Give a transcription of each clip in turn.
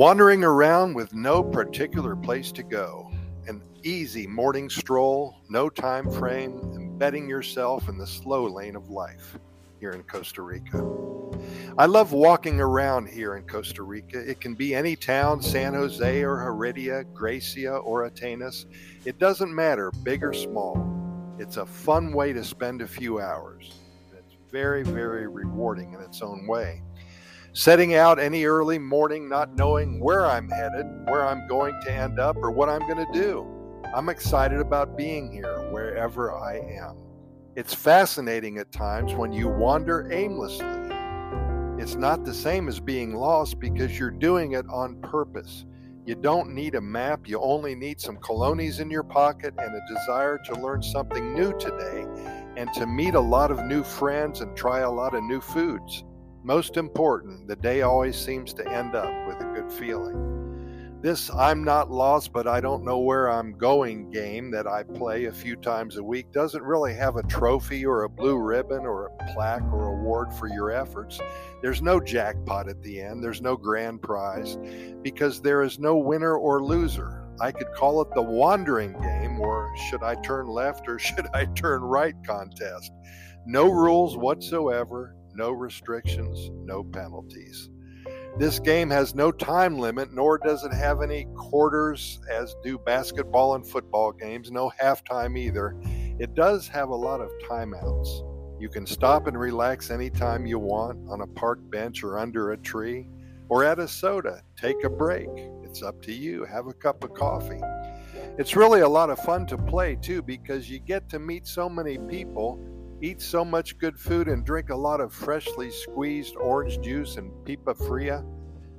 Wandering around with no particular place to go. An easy morning stroll, no time frame, embedding yourself in the slow lane of life here in Costa Rica. I love walking around here in Costa Rica. It can be any town, San Jose or Heredia, Grecia or Atenas. It doesn't matter, big or small. It's a fun way to spend a few hours. It's very, very rewarding in its own way. Setting out any early morning, not knowing where I'm headed, where I'm going to end up, or what I'm going to do. I'm excited about being here wherever I am. It's fascinating at times when you wander aimlessly. It's not the same as being lost because you're doing it on purpose. You don't need a map, you only need some colones in your pocket and a desire to learn something new today and to meet a lot of new friends and try a lot of new foods. Most important, the day always seems to end up with a good feeling. This I'm not lost, but I don't know where I'm going game that I play a few times a week doesn't really have a trophy or a blue ribbon or a plaque or award for your efforts. There's no jackpot at the end, there's no grand prize because there is no winner or loser. I could call it the wandering game, or should I turn left or should I turn right contest. No rules whatsoever, no restrictions, no penalties. This game has no time limit, nor does it have any quarters as do basketball and football games, no halftime either. It does have a lot of timeouts. You can stop and relax anytime you want on a park bench or under a tree or at a soda. Take a break. It's up to you. Have a cup of coffee. It's really a lot of fun to play too because you get to meet so many people eat so much good food and drink a lot of freshly squeezed orange juice and pipa fria,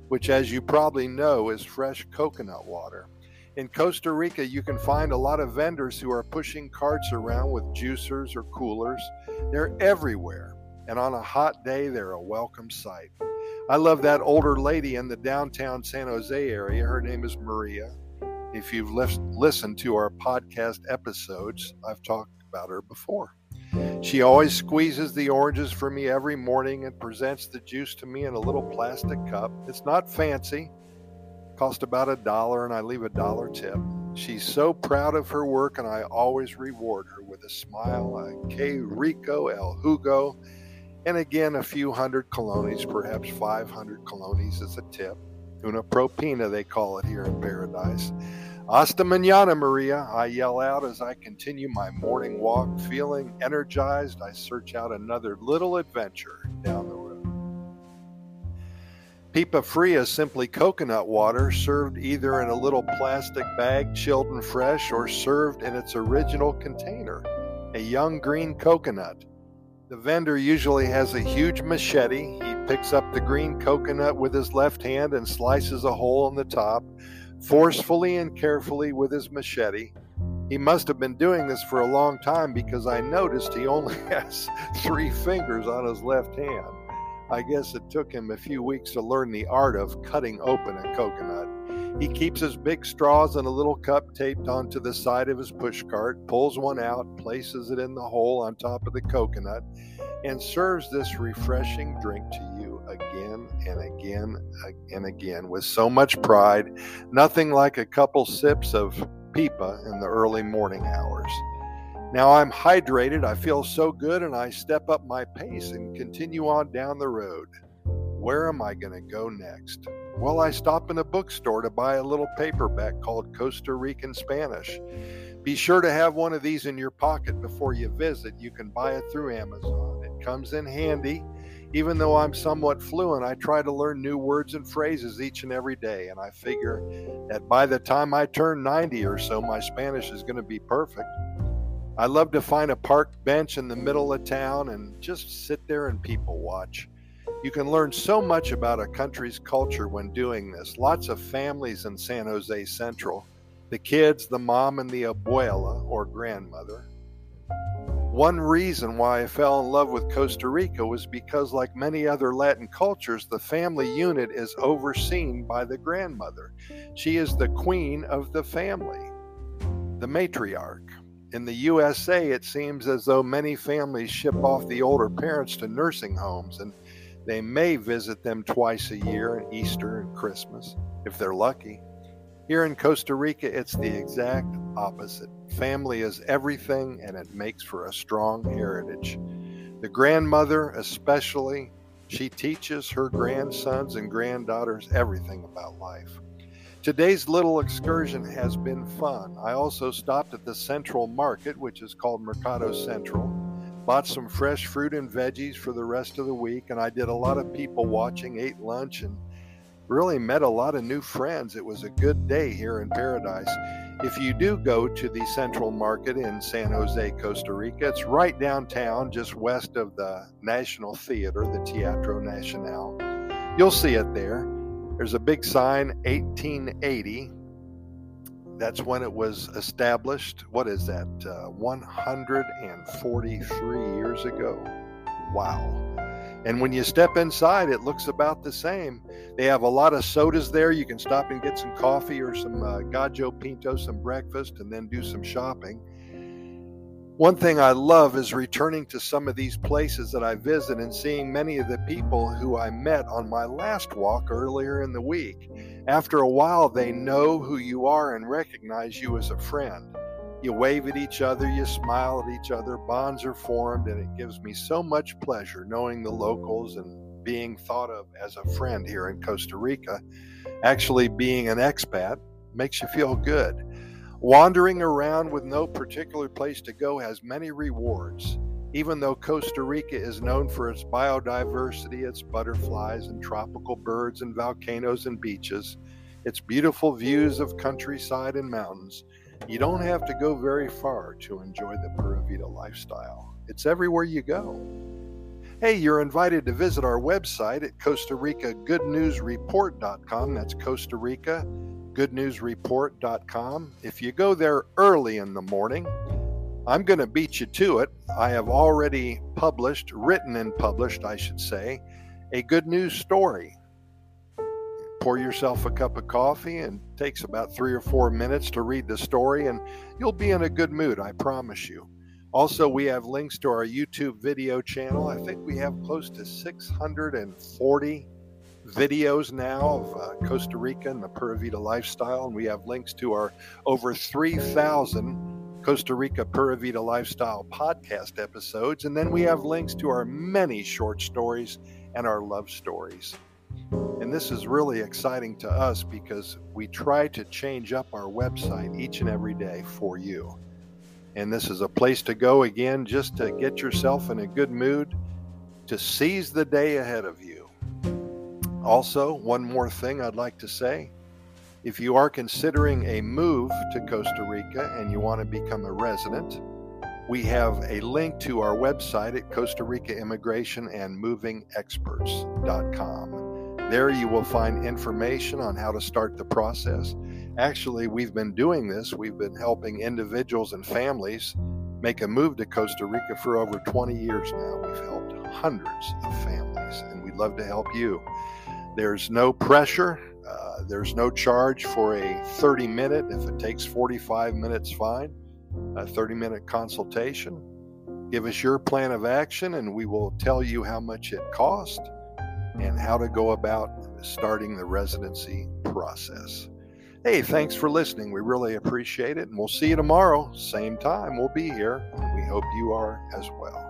which, as you probably know, is fresh coconut water. In Costa Rica, you can find a lot of vendors who are pushing carts around with juicers or coolers. They're everywhere, and on a hot day, they're a welcome sight. I love that older lady in the downtown San Jose area. Her name is Maria. If you've listened to our podcast episodes, I've talked about her before. She always squeezes the oranges for me every morning and presents the juice to me in a little plastic cup. It's not fancy, cost about a dollar, and I leave a dollar tip. She's so proud of her work, and I always reward her with a smile, a Que Rico El Jugo, and again a few hundred colones, perhaps 500 colones as a tip. Una propina, they call it here in paradise. Hasta mañana, Maria, I yell out as I continue my morning walk. Feeling energized, I search out another little adventure down the road. Pipa Fria is simply coconut water served either in a little plastic bag, chilled and fresh, or served in its original container, a young green coconut. The vendor usually has a huge machete. He picks up the green coconut with his left hand and slices a hole in the top forcefully and carefully with his machete. He must have been doing this for a long time because I noticed he only has three fingers on his left hand. I guess it took him a few weeks to learn the art of cutting open a coconut. He keeps his big straws in a little cup taped onto the side of his pushcart, pulls one out, places it in the hole on top of the coconut, and serves this refreshing drink to you again and again and again with so much pride, nothing like a couple sips of pipa in the early morning hours. Now I'm hydrated, I feel so good, and I step up my pace and continue on down the road. Where am I going to go next? Well, I stop in a bookstore to buy a little paperback called Costa Rican Spanish. Be sure to have one of these in your pocket before you visit. You can buy it through Amazon. It comes in handy even though I'm somewhat fluent, I try to learn new words and phrases each and every day. And I figure that by the time I turn 90 or so, my Spanish is going to be perfect. I love to find a park bench in the middle of town and just sit there and people watch. You can learn so much about a country's culture when doing this. Lots of families in San Jose Central the kids, the mom, and the abuela or grandmother one reason why I fell in love with Costa Rica was because, like many other Latin cultures, the family unit is overseen by the grandmother. She is the queen of the family, the matriarch. In the USA, it seems as though many families ship off the older parents to nursing homes, and They may visit them twice a year, Easter and Christmas, if they're lucky. Here in Costa Rica, it's the exact opposite. Family is everything, and it makes for a strong heritage. The grandmother, especially, she teaches her grandsons and granddaughters everything about life. Today's little excursion has been fun. I also stopped at the Central Market, which is called Mercado Central, bought some fresh fruit and veggies for the rest of the week, and I did a lot of people watching, ate lunch, and really met a lot of new friends. It was a good day here in Paradise. If you do go to the Central Market in San Jose, Costa Rica, it's right downtown, just west of the National Theater, the Teatro Nacional. You'll see it there. There's a big sign, 1880. That's when it was established. What is that? Uh, 143 years ago. Wow. And when you step inside, it looks about the same. They have a lot of sodas there. You can stop and get some coffee or some uh, Gallo Pinto, some breakfast, and then do some shopping. One thing I love is returning to some of these places that I visit and seeing many of the people who I met on my last walk earlier in the week. After a while, they know who you are and recognize you as a friend. You wave at each other, you smile at each other, bonds are formed, and it gives me so much pleasure knowing the locals and being thought of as a friend here in Costa Rica. Actually, being an expat makes you feel good. Wandering around with no particular place to go has many rewards. Even though Costa Rica is known for its biodiversity, its butterflies and tropical birds and volcanoes and beaches, its beautiful views of countryside and mountains, you don't have to go very far to enjoy the Pura Vida lifestyle. It's everywhere you go. Hey, you're invited to visit our website at Costa Rica Good News Report.com. That's Costa Rica goodnewsreport.com. If you go there early in the morning, I'm going to beat you to it. I have already published, written and published, I should say, a good news story. Pour yourself a cup of coffee and takes about three or four minutes to read the story, and you'll be in a good mood, I promise you. Also, we have links to our YouTube video channel. I think we have close to 640 videos now of uh, Costa Rica and the Pura Vida lifestyle, and we have links to our over 3,000 Costa Rica Pura Vida lifestyle podcast episodes, and then we have links to our many short stories and our love stories. And this is really exciting to us because we try to change up our website each and every day for you. And this is a place to go again just to get yourself in a good mood to seize the day ahead of you. Also, one more thing I'd like to say. If you are considering a move to Costa Rica and you want to become a resident, we have a link to our website at Costa Rica Immigration and Moving Experts.com. There you will find information on how to start the process. Actually, we've been doing this. We've been helping individuals and families make a move to Costa Rica for over 20 years now. We've helped hundreds of families, and we'd love to help you. There's no pressure. Uh, there's no charge for a 30 minute. If it takes 45 minutes, fine. A 30 minute consultation. Give us your plan of action, and we will tell you how much it cost and how to go about starting the residency process. Hey, thanks for listening. We really appreciate it, and we'll see you tomorrow. Same time, we'll be here, we hope you are as well.